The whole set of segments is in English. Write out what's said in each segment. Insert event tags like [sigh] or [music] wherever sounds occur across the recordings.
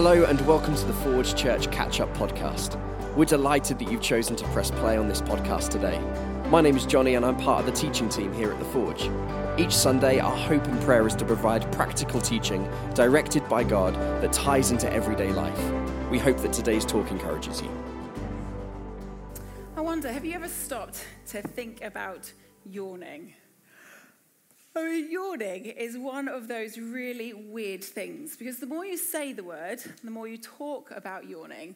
Hello, and welcome to the Forge Church Catch Up Podcast. We're delighted that you've chosen to press play on this podcast today. My name is Johnny, and I'm part of the teaching team here at the Forge. Each Sunday, our hope and prayer is to provide practical teaching directed by God that ties into everyday life. We hope that today's talk encourages you. I wonder, have you ever stopped to think about yawning? I mean, yawning is one of those really weird things because the more you say the word, the more you talk about yawning,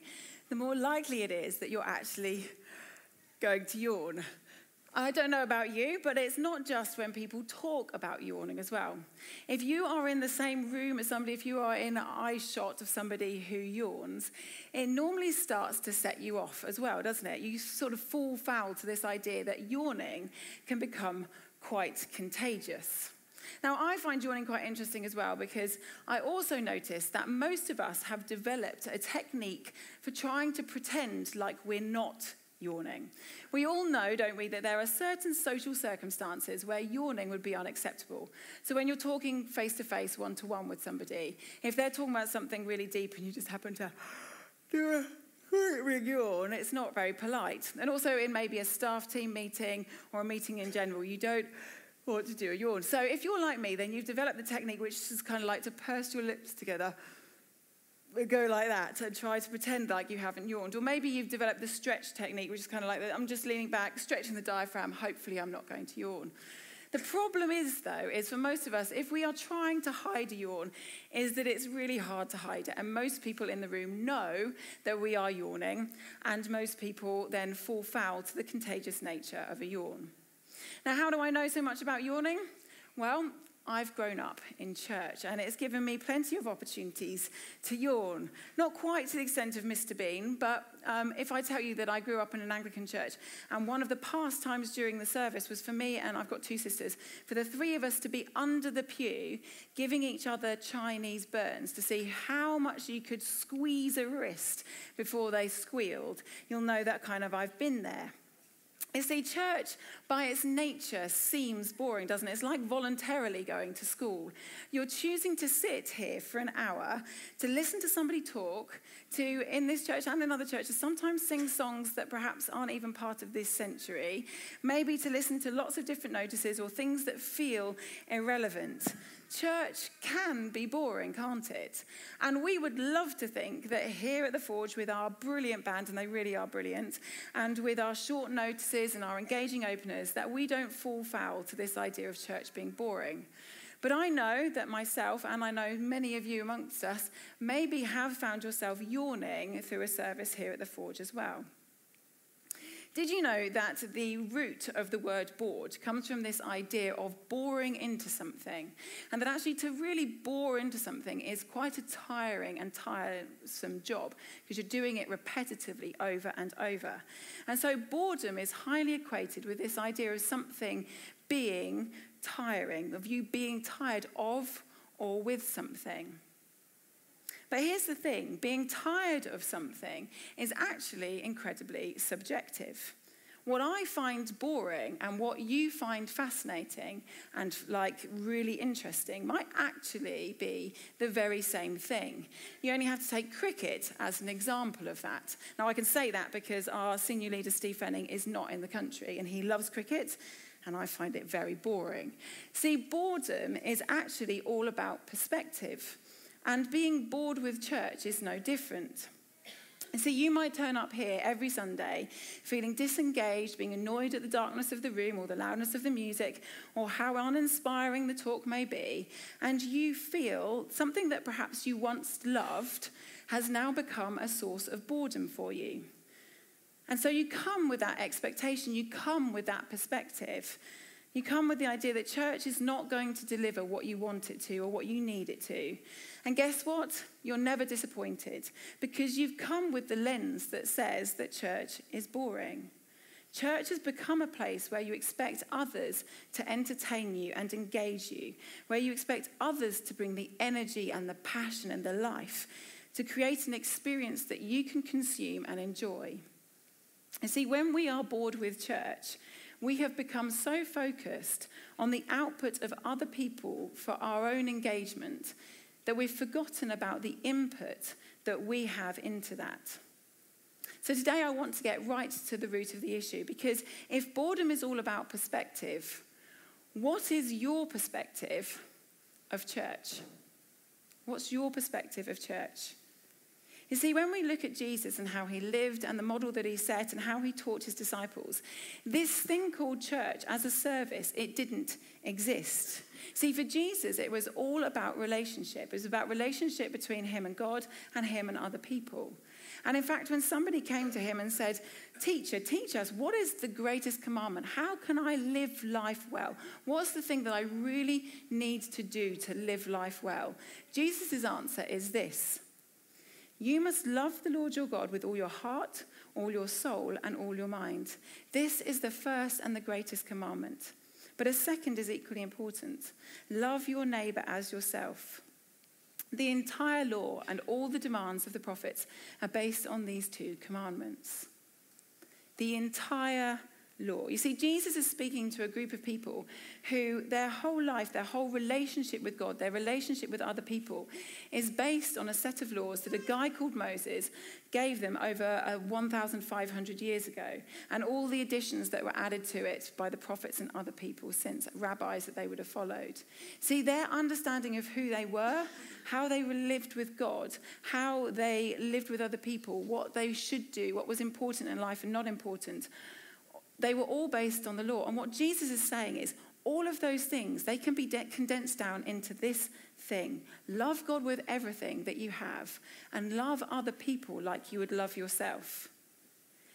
the more likely it is that you're actually going to yawn. I don't know about you, but it's not just when people talk about yawning as well. If you are in the same room as somebody, if you are in eye shot of somebody who yawns, it normally starts to set you off as well, doesn't it? You sort of fall foul to this idea that yawning can become quite contagious. Now, I find yawning quite interesting as well because I also notice that most of us have developed a technique for trying to pretend like we're not yawning. We all know, don't we, that there are certain social circumstances where yawning would be unacceptable. So when you're talking face to face, one to one with somebody, if they're talking about something really deep and you just happen to [gasps] do a [laughs] yawn, it's not very polite. And also in maybe a staff team meeting or a meeting in general, you don't want to do a yawn. So if you're like me, then you've developed the technique which is kind of like to purse your lips together, go like that and try to pretend like you haven't yawned. Or maybe you've developed the stretch technique, which is kind of like I'm just leaning back, stretching the diaphragm, hopefully I'm not going to yawn. The problem is, though, is for most of us, if we are trying to hide a yawn, is that it's really hard to hide it. And most people in the room know that we are yawning, and most people then fall foul to the contagious nature of a yawn. Now, how do I know so much about yawning? Well, I've grown up in church and it's given me plenty of opportunities to yawn. Not quite to the extent of Mr. Bean, but um, if I tell you that I grew up in an Anglican church and one of the pastimes during the service was for me, and I've got two sisters, for the three of us to be under the pew giving each other Chinese burns to see how much you could squeeze a wrist before they squealed, you'll know that kind of I've been there. You see, church by its nature seems boring, doesn't it? It's like voluntarily going to school. You're choosing to sit here for an hour to listen to somebody talk, to, in this church and in other churches, sometimes sing songs that perhaps aren't even part of this century, maybe to listen to lots of different notices or things that feel irrelevant. Church can be boring, can't it? And we would love to think that here at the Forge, with our brilliant band, and they really are brilliant, and with our short notices and our engaging openers, that we don't fall foul to this idea of church being boring. But I know that myself, and I know many of you amongst us, maybe have found yourself yawning through a service here at the Forge as well. Did you know that the root of the word bored comes from this idea of boring into something? And that actually to really bore into something is quite a tiring and tiresome job because you're doing it repetitively over and over. And so boredom is highly equated with this idea of something being tiring, of you being tired of or with something. But here's the thing being tired of something is actually incredibly subjective. What I find boring and what you find fascinating and like really interesting might actually be the very same thing. You only have to take cricket as an example of that. Now, I can say that because our senior leader, Steve Fenning, is not in the country and he loves cricket and I find it very boring. See, boredom is actually all about perspective. And being bored with church is no different. And so you might turn up here every Sunday feeling disengaged, being annoyed at the darkness of the room or the loudness of the music or how uninspiring the talk may be, and you feel something that perhaps you once loved has now become a source of boredom for you. And so you come with that expectation, you come with that perspective. You come with the idea that church is not going to deliver what you want it to or what you need it to. And guess what? You're never disappointed because you've come with the lens that says that church is boring. Church has become a place where you expect others to entertain you and engage you, where you expect others to bring the energy and the passion and the life to create an experience that you can consume and enjoy. You see, when we are bored with church, we have become so focused on the output of other people for our own engagement that we've forgotten about the input that we have into that. So today I want to get right to the root of the issue because if boredom is all about perspective, what is your perspective of church? What's your perspective of church? You see, when we look at Jesus and how he lived and the model that he set and how he taught his disciples, this thing called church as a service, it didn't exist. See, for Jesus, it was all about relationship. It was about relationship between him and God and him and other people. And in fact, when somebody came to him and said, Teacher, teach us, what is the greatest commandment? How can I live life well? What's the thing that I really need to do to live life well? Jesus' answer is this You must love the Lord your God with all your heart, all your soul, and all your mind. This is the first and the greatest commandment. But a second is equally important love your neighbor as yourself. The entire law and all the demands of the prophets are based on these two commandments. The entire law. You see, Jesus is speaking to a group of people who their whole life, their whole relationship with God, their relationship with other people is based on a set of laws that a guy called Moses gave them over uh, 1,500 years ago, and all the additions that were added to it by the prophets and other people since, rabbis that they would have followed. See, their understanding of who they were, how they lived with God, how they lived with other people, what they should do, what was important in life and not important they were all based on the law. And what Jesus is saying is all of those things, they can be de- condensed down into this thing love God with everything that you have, and love other people like you would love yourself.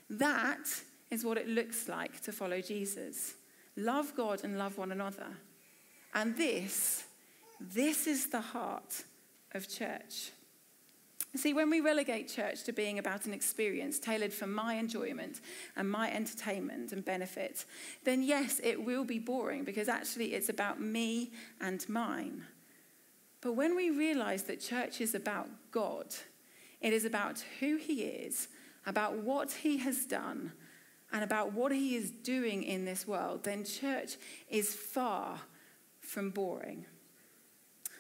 That is what it looks like to follow Jesus. Love God and love one another. And this, this is the heart of church. See, when we relegate church to being about an experience tailored for my enjoyment and my entertainment and benefit, then yes, it will be boring because actually it's about me and mine. But when we realize that church is about God, it is about who He is, about what He has done, and about what He is doing in this world, then church is far from boring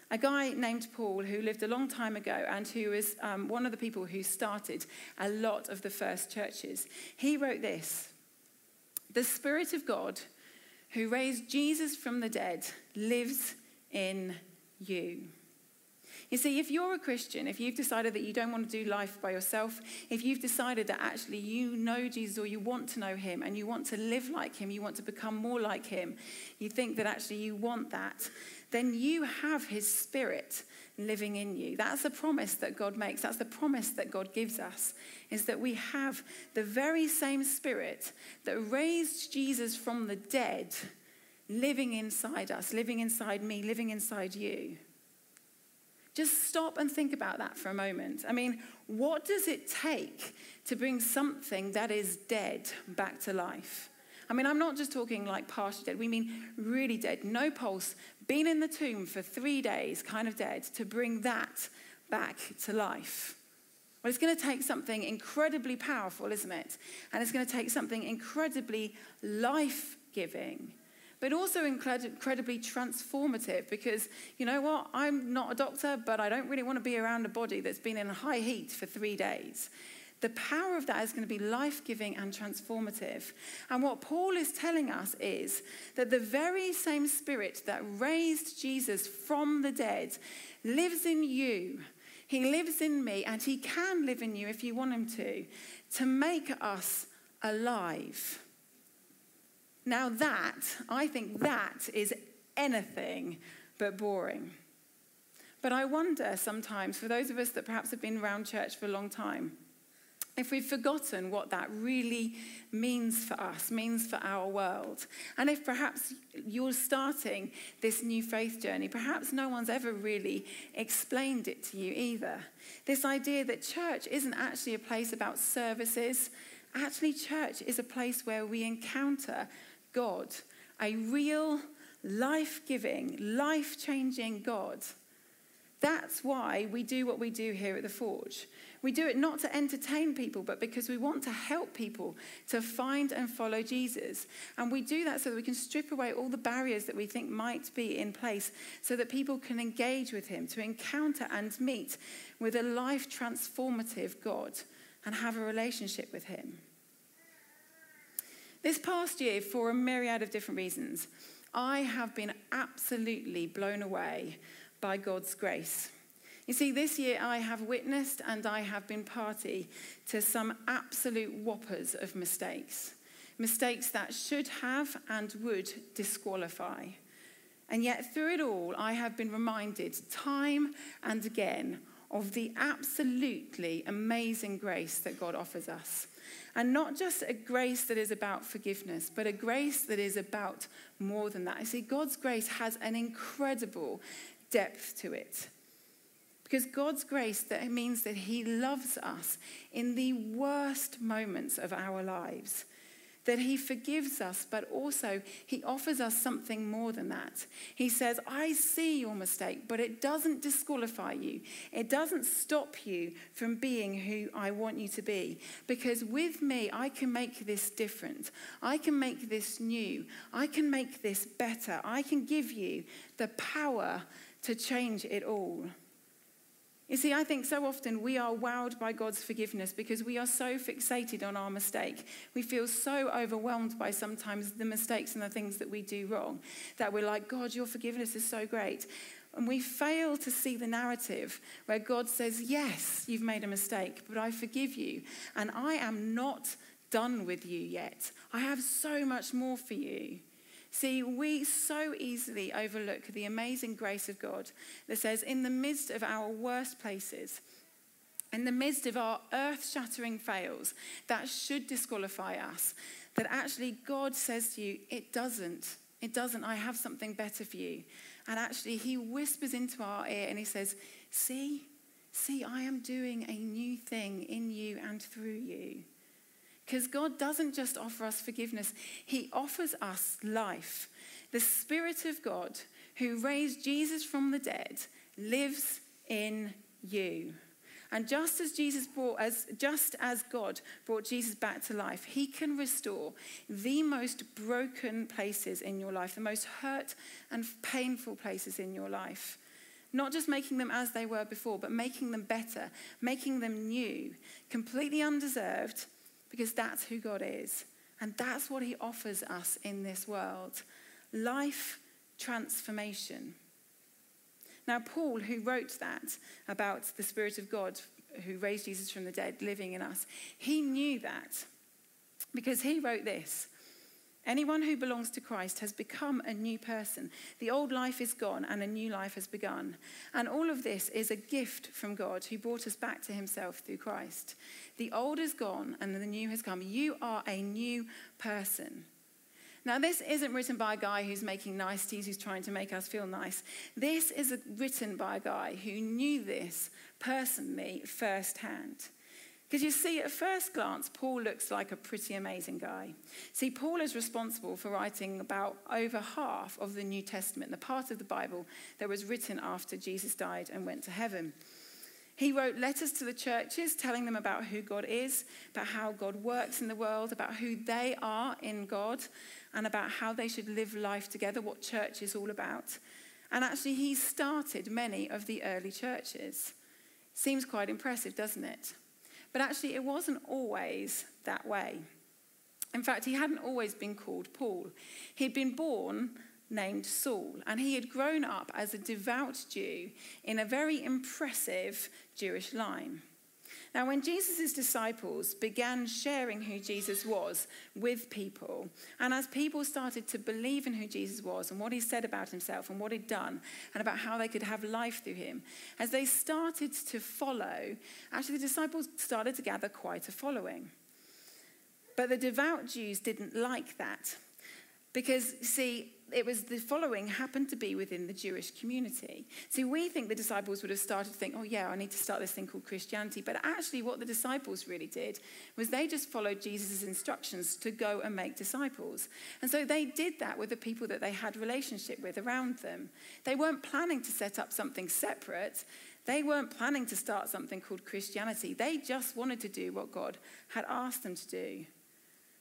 a guy named Paul who lived a long time ago and who was um, one of the people who started a lot of the first churches. He wrote this The Spirit of God who raised Jesus from the dead lives in you. You see, if you're a Christian, if you've decided that you don't want to do life by yourself, if you've decided that actually you know Jesus or you want to know him and you want to live like him, you want to become more like him, you think that actually you want that, then you have his spirit living in you. That's a promise that God makes. That's the promise that God gives us is that we have the very same spirit that raised Jesus from the dead living inside us, living inside me, living inside you. Just stop and think about that for a moment. I mean, what does it take to bring something that is dead back to life? I mean, I'm not just talking like partially dead, we mean really dead, no pulse, been in the tomb for three days, kind of dead, to bring that back to life. Well, it's going to take something incredibly powerful, isn't it? And it's going to take something incredibly life giving but also incredibly transformative because you know what? I'm not a doctor, but I don't really want to be around a body that's been in high heat for three days. The power of that is going to be life giving and transformative. And what Paul is telling us is that the very same spirit that raised Jesus from the dead lives in you. He lives in me, and he can live in you if you want him to, to make us alive. Now, that, I think that is anything but boring. But I wonder sometimes, for those of us that perhaps have been around church for a long time, if we've forgotten what that really means for us, means for our world. And if perhaps you're starting this new faith journey, perhaps no one's ever really explained it to you either. This idea that church isn't actually a place about services, actually, church is a place where we encounter God, a real, life giving, life changing God That's why we do what we do here at the Forge. We do it not to entertain people, but because we want to help people to find and follow Jesus. And we do that so that we can strip away all the barriers that we think might be in place so that people can engage with Him, to encounter and meet with a life transformative God and have a relationship with Him. This past year, for a myriad of different reasons, I have been absolutely blown away by God's grace. You see, this year I have witnessed and I have been party to some absolute whoppers of mistakes. Mistakes that should have and would disqualify. And yet, through it all, I have been reminded time and again of the absolutely amazing grace that God offers us. And not just a grace that is about forgiveness, but a grace that is about more than that. You see, God's grace has an incredible depth to it. Because God's grace that means that He loves us in the worst moments of our lives. That He forgives us, but also He offers us something more than that. He says, I see your mistake, but it doesn't disqualify you. It doesn't stop you from being who I want you to be. Because with me, I can make this different. I can make this new. I can make this better. I can give you the power to change it all. You see, I think so often we are wowed by God's forgiveness because we are so fixated on our mistake. We feel so overwhelmed by sometimes the mistakes and the things that we do wrong that we're like, God, your forgiveness is so great. And we fail to see the narrative where God says, Yes, you've made a mistake, but I forgive you. And I am not done with you yet. I have so much more for you. See, we so easily overlook the amazing grace of God that says, in the midst of our worst places, in the midst of our earth shattering fails that should disqualify us, that actually God says to you, it doesn't. It doesn't. I have something better for you. And actually, He whispers into our ear and He says, See, see, I am doing a new thing in you and through you. Because God doesn't just offer us forgiveness, He offers us life. The Spirit of God, who raised Jesus from the dead, lives in you. And just as Jesus brought, as just as God brought Jesus back to life, He can restore the most broken places in your life, the most hurt and painful places in your life. Not just making them as they were before, but making them better, making them new, completely undeserved, because that's who God is. And that's what he offers us in this world life transformation. Now, Paul, who wrote that about the Spirit of God who raised Jesus from the dead living in us, he knew that because he wrote this Anyone who belongs to Christ has become a new person. The old life is gone and a new life has begun. And all of this is a gift from God who brought us back to himself through Christ. The old is gone and the new has come. You are a new person. Now, this isn't written by a guy who's making niceties, who's trying to make us feel nice. This is written by a guy who knew this personally firsthand. Because you see, at first glance, Paul looks like a pretty amazing guy. See, Paul is responsible for writing about over half of the New Testament, the part of the Bible that was written after Jesus died and went to heaven. He wrote letters to the churches telling them about who God is, about how God works in the world, about who they are in God, and about how they should live life together, what church is all about. And actually, he started many of the early churches. Seems quite impressive, doesn't it? But actually, it wasn't always that way. In fact, he hadn't always been called Paul. He'd been born named Saul, and he had grown up as a devout Jew in a very impressive Jewish line. Now, when Jesus' disciples began sharing who Jesus was with people, and as people started to believe in who Jesus was and what he said about himself and what he'd done and about how they could have life through him, as they started to follow, actually the disciples started to gather quite a following. But the devout Jews didn't like that Because, see, it was the following happened to be within the Jewish community. See, we think the disciples would have started to think, oh, yeah, I need to start this thing called Christianity. But actually, what the disciples really did was they just followed Jesus' instructions to go and make disciples. And so they did that with the people that they had relationship with around them. They weren't planning to set up something separate. They weren't planning to start something called Christianity. They just wanted to do what God had asked them to do.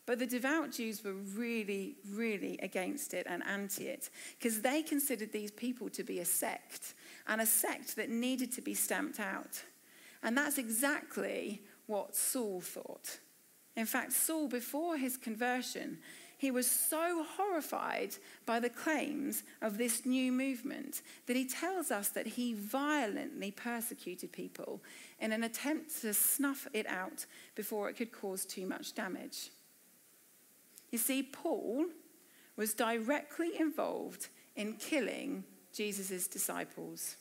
But the devout Jews were really, really against it and anti it because they considered these people to be a sect and a sect that needed to be stamped out. And that's exactly what Saul thought. In fact, Saul, before his conversion, he was so horrified by the claims of this new movement that he tells us that he violently persecuted people in an attempt to snuff it out before it could cause too much damage. You see, Paul was directly involved in killing Jesus' disciples.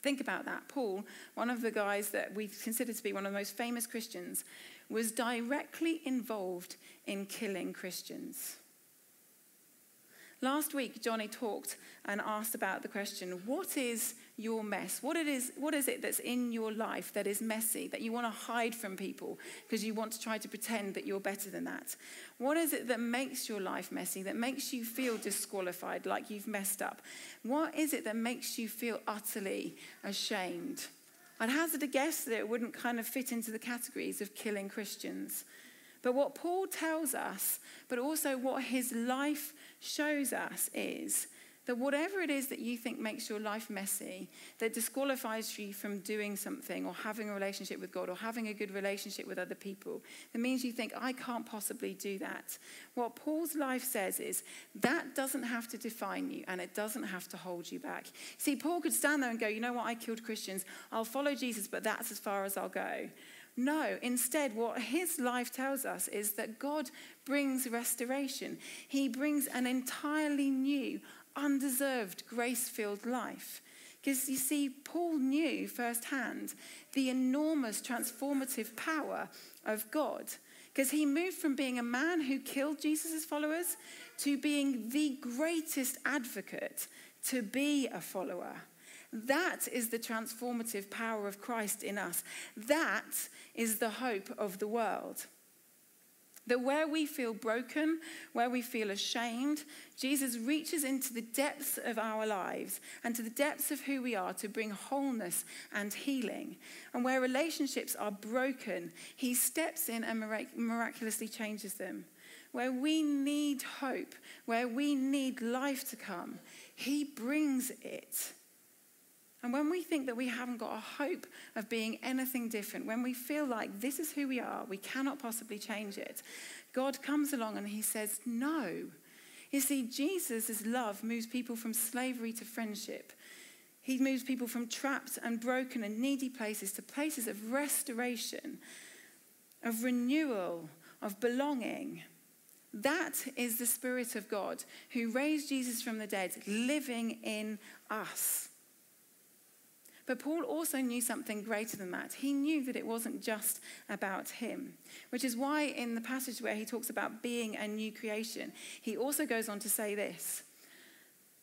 Think about that. Paul, one of the guys that we consider to be one of the most famous Christians, was directly involved in killing Christians. Last week, Johnny talked and asked about the question what is your mess? What, it is, what is it that's in your life that is messy, that you want to hide from people because you want to try to pretend that you're better than that? What is it that makes your life messy, that makes you feel disqualified, like you've messed up? What is it that makes you feel utterly ashamed? I'd hazard a guess that it wouldn't kind of fit into the categories of killing Christians. But what Paul tells us, but also what his life shows us, is that whatever it is that you think makes your life messy, that disqualifies you from doing something or having a relationship with God or having a good relationship with other people, that means you think, I can't possibly do that. What Paul's life says is that doesn't have to define you and it doesn't have to hold you back. See, Paul could stand there and go, You know what? I killed Christians. I'll follow Jesus, but that's as far as I'll go. No, instead, what his life tells us is that God brings restoration. He brings an entirely new, undeserved, grace filled life. Because you see, Paul knew firsthand the enormous transformative power of God. Because he moved from being a man who killed Jesus' followers to being the greatest advocate to be a follower. That is the transformative power of Christ in us. That is the hope of the world. That where we feel broken, where we feel ashamed, Jesus reaches into the depths of our lives and to the depths of who we are to bring wholeness and healing. And where relationships are broken, he steps in and miraculously changes them. Where we need hope, where we need life to come, he brings it. And when we think that we haven't got a hope of being anything different, when we feel like this is who we are, we cannot possibly change it, God comes along and he says, No. You see, Jesus' love moves people from slavery to friendship. He moves people from trapped and broken and needy places to places of restoration, of renewal, of belonging. That is the Spirit of God who raised Jesus from the dead, living in us. But Paul also knew something greater than that. He knew that it wasn't just about him, which is why in the passage where he talks about being a new creation, he also goes on to say this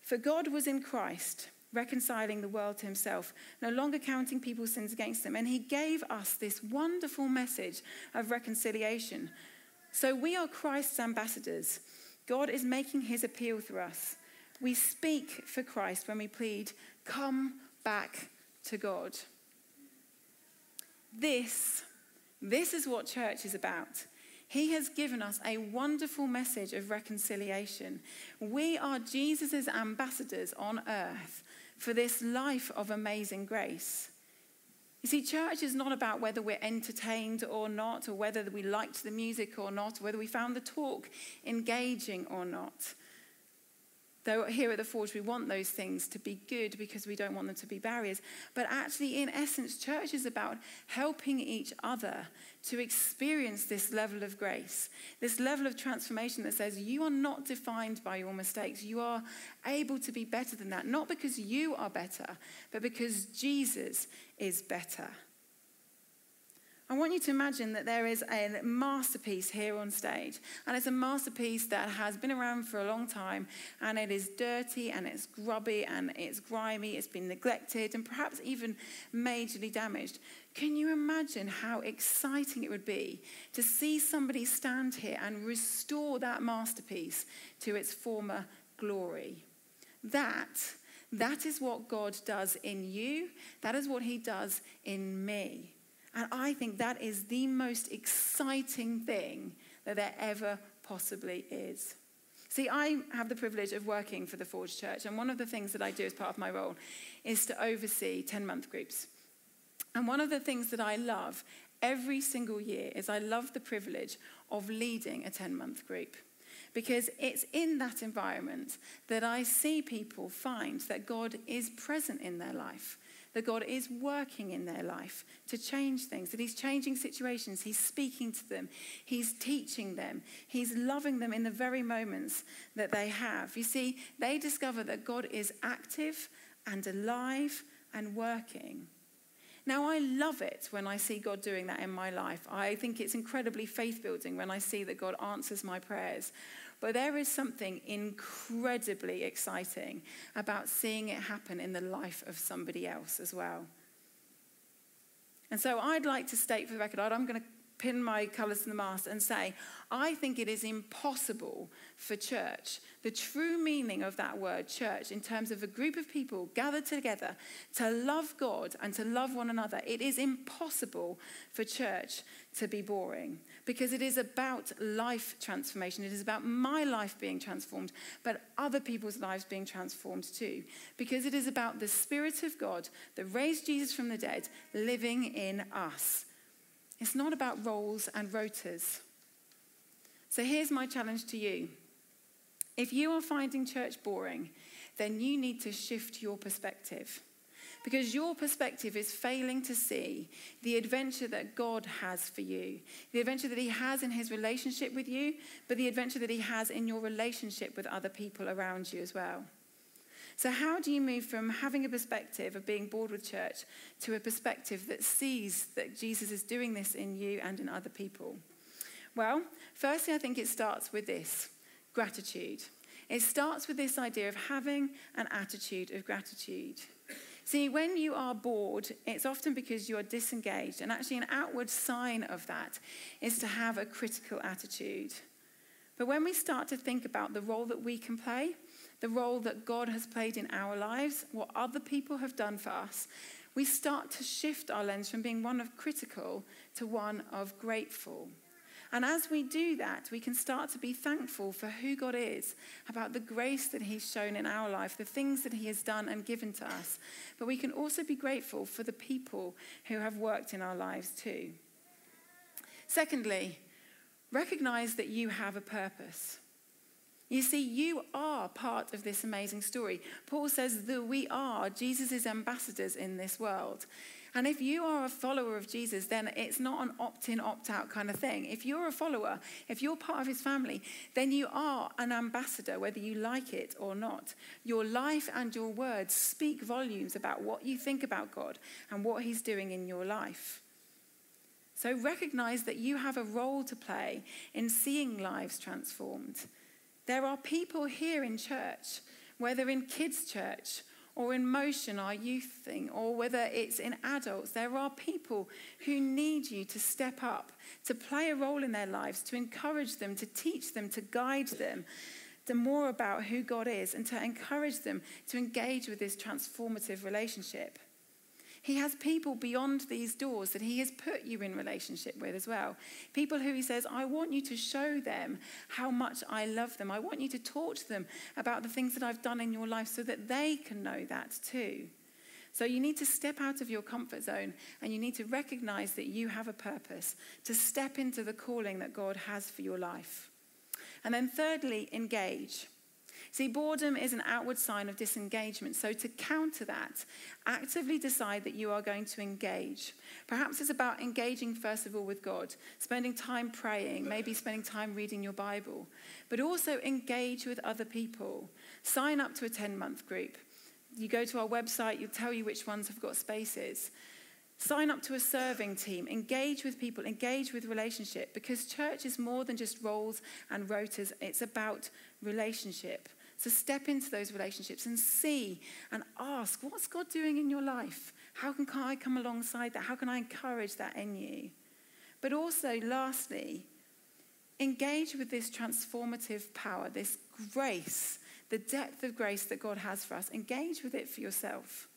For God was in Christ, reconciling the world to himself, no longer counting people's sins against them. And he gave us this wonderful message of reconciliation. So we are Christ's ambassadors. God is making his appeal through us. We speak for Christ when we plead, Come back to God. This, this is what church is about. He has given us a wonderful message of reconciliation. We are Jesus' ambassadors on earth for this life of amazing grace. You see, church is not about whether we're entertained or not, or whether we liked the music or not, or whether we found the talk engaging or not. Though here at the Forge, we want those things to be good because we don't want them to be barriers. But actually, in essence, church is about helping each other to experience this level of grace, this level of transformation that says you are not defined by your mistakes. You are able to be better than that, not because you are better, but because Jesus is better. I want you to imagine that there is a masterpiece here on stage. And it's a masterpiece that has been around for a long time. And it is dirty and it's grubby and it's grimy. It's been neglected and perhaps even majorly damaged. Can you imagine how exciting it would be to see somebody stand here and restore that masterpiece to its former glory? That, that is what God does in you. That is what he does in me. And I think that is the most exciting thing that there ever possibly is. See, I have the privilege of working for the Forge Church, and one of the things that I do as part of my role is to oversee 10 month groups. And one of the things that I love every single year is I love the privilege of leading a 10 month group. Because it's in that environment that I see people find that God is present in their life that God is working in their life to change things, that He's changing situations, He's speaking to them, He's teaching them, He's loving them in the very moments that they have. You see, they discover that God is active and alive and working. Now, I love it when I see God doing that in my life. I think it's incredibly faith building when I see that God answers my prayers. But there is something incredibly exciting about seeing it happen in the life of somebody else as well. And so I'd like to state for the record, I'm going to pin my colours in the mast and say, I think it is impossible for church, the true meaning of that word, church, in terms of a group of people gathered together to love God and to love one another, it is impossible for church to be boring because it is about life transformation. It is about my life being transformed, but other people's lives being transformed too. Because it is about the Spirit of God that raised Jesus from the dead living in us. It's not about roles and rotas. So here's my challenge to you. If you are finding church boring, then you need to shift your perspective. Because your perspective is failing to see the adventure that God has for you, the adventure that He has in His relationship with you, but the adventure that He has in your relationship with other people around you as well. So, how do you move from having a perspective of being bored with church to a perspective that sees that Jesus is doing this in you and in other people? Well, firstly, I think it starts with this gratitude. It starts with this idea of having an attitude of gratitude. See, when you are bored, it's often because you are disengaged, and actually, an outward sign of that is to have a critical attitude. But when we start to think about the role that we can play, the role that God has played in our lives, what other people have done for us, we start to shift our lens from being one of critical to one of grateful. And as we do that, we can start to be thankful for who God is, about the grace that He's shown in our life, the things that He has done and given to us. But we can also be grateful for the people who have worked in our lives too. Secondly, recognize that you have a purpose. You see, you are part of this amazing story. Paul says that we are Jesus' ambassadors in this world. And if you are a follower of Jesus, then it's not an opt in, opt out kind of thing. If you're a follower, if you're part of his family, then you are an ambassador, whether you like it or not. Your life and your words speak volumes about what you think about God and what he's doing in your life. So recognize that you have a role to play in seeing lives transformed. There are people here in church, whether in kids' church or in motion, our youth thing, or whether it's in adults, there are people who need you to step up, to play a role in their lives, to encourage them, to teach them, to guide them to more about who God is, and to encourage them to engage with this transformative relationship. He has people beyond these doors that He has put you in relationship with as well. People who He says, I want you to show them how much I love them. I want you to talk to them about the things that I've done in your life so that they can know that too. So you need to step out of your comfort zone and you need to recognize that you have a purpose to step into the calling that God has for your life. And then, thirdly, engage. See, boredom is an outward sign of disengagement. So, to counter that, actively decide that you are going to engage. Perhaps it's about engaging, first of all, with God, spending time praying, maybe spending time reading your Bible, but also engage with other people. Sign up to a 10 month group. You go to our website, you'll tell you which ones have got spaces. Sign up to a serving team, engage with people, engage with relationship, because church is more than just roles and rotas. It's about relationship. So step into those relationships and see and ask, what's God doing in your life? How can I come alongside that? How can I encourage that in you? But also, lastly, engage with this transformative power, this grace, the depth of grace that God has for us. Engage with it for yourself.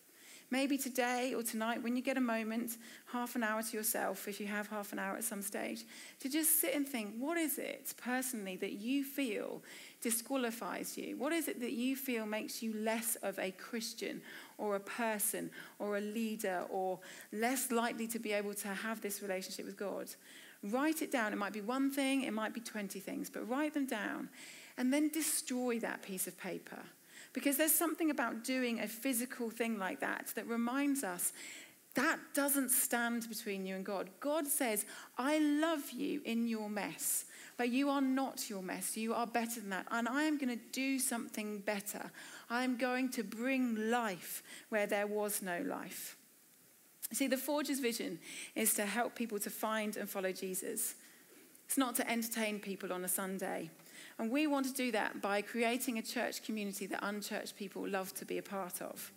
Maybe today or tonight, when you get a moment, half an hour to yourself, if you have half an hour at some stage, to just sit and think what is it personally that you feel disqualifies you? What is it that you feel makes you less of a Christian or a person or a leader or less likely to be able to have this relationship with God? Write it down. It might be one thing, it might be 20 things, but write them down and then destroy that piece of paper. Because there's something about doing a physical thing like that that reminds us that doesn't stand between you and God. God says, I love you in your mess, but you are not your mess. You are better than that. And I am going to do something better. I am going to bring life where there was no life. See, the Forge's vision is to help people to find and follow Jesus. It's not to entertain people on a Sunday. And we want to do that by creating a church community that unchurched people love to be a part of.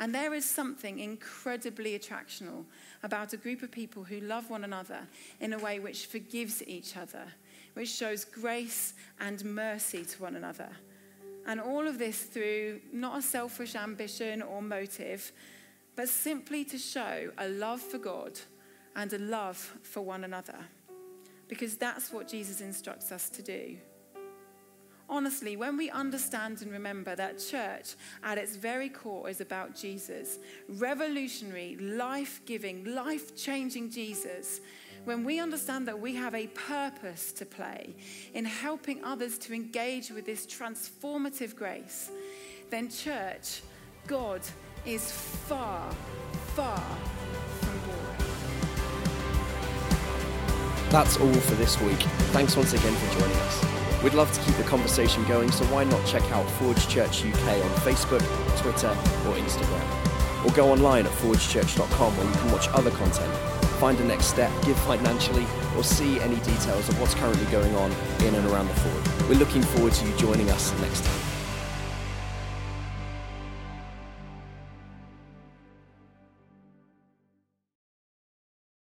And there is something incredibly attractional about a group of people who love one another in a way which forgives each other, which shows grace and mercy to one another. And all of this through not a selfish ambition or motive, but simply to show a love for God and a love for one another. Because that's what Jesus instructs us to do honestly, when we understand and remember that church at its very core is about Jesus, revolutionary, life giving, life changing Jesus, when we understand that we have a purpose to play in helping others to engage with this transformative grace, then church, God is far, far from boring. That's all for this week. Thanks once again for joining us. We'd love to keep the conversation going, so why not check out Forge Church UK on Facebook, Twitter, or Instagram? Or go online at forgechurch.com where you can watch other content, find a next step, give financially, or see any details of what's currently going on in and around the Forge. We're looking forward to you joining us next time.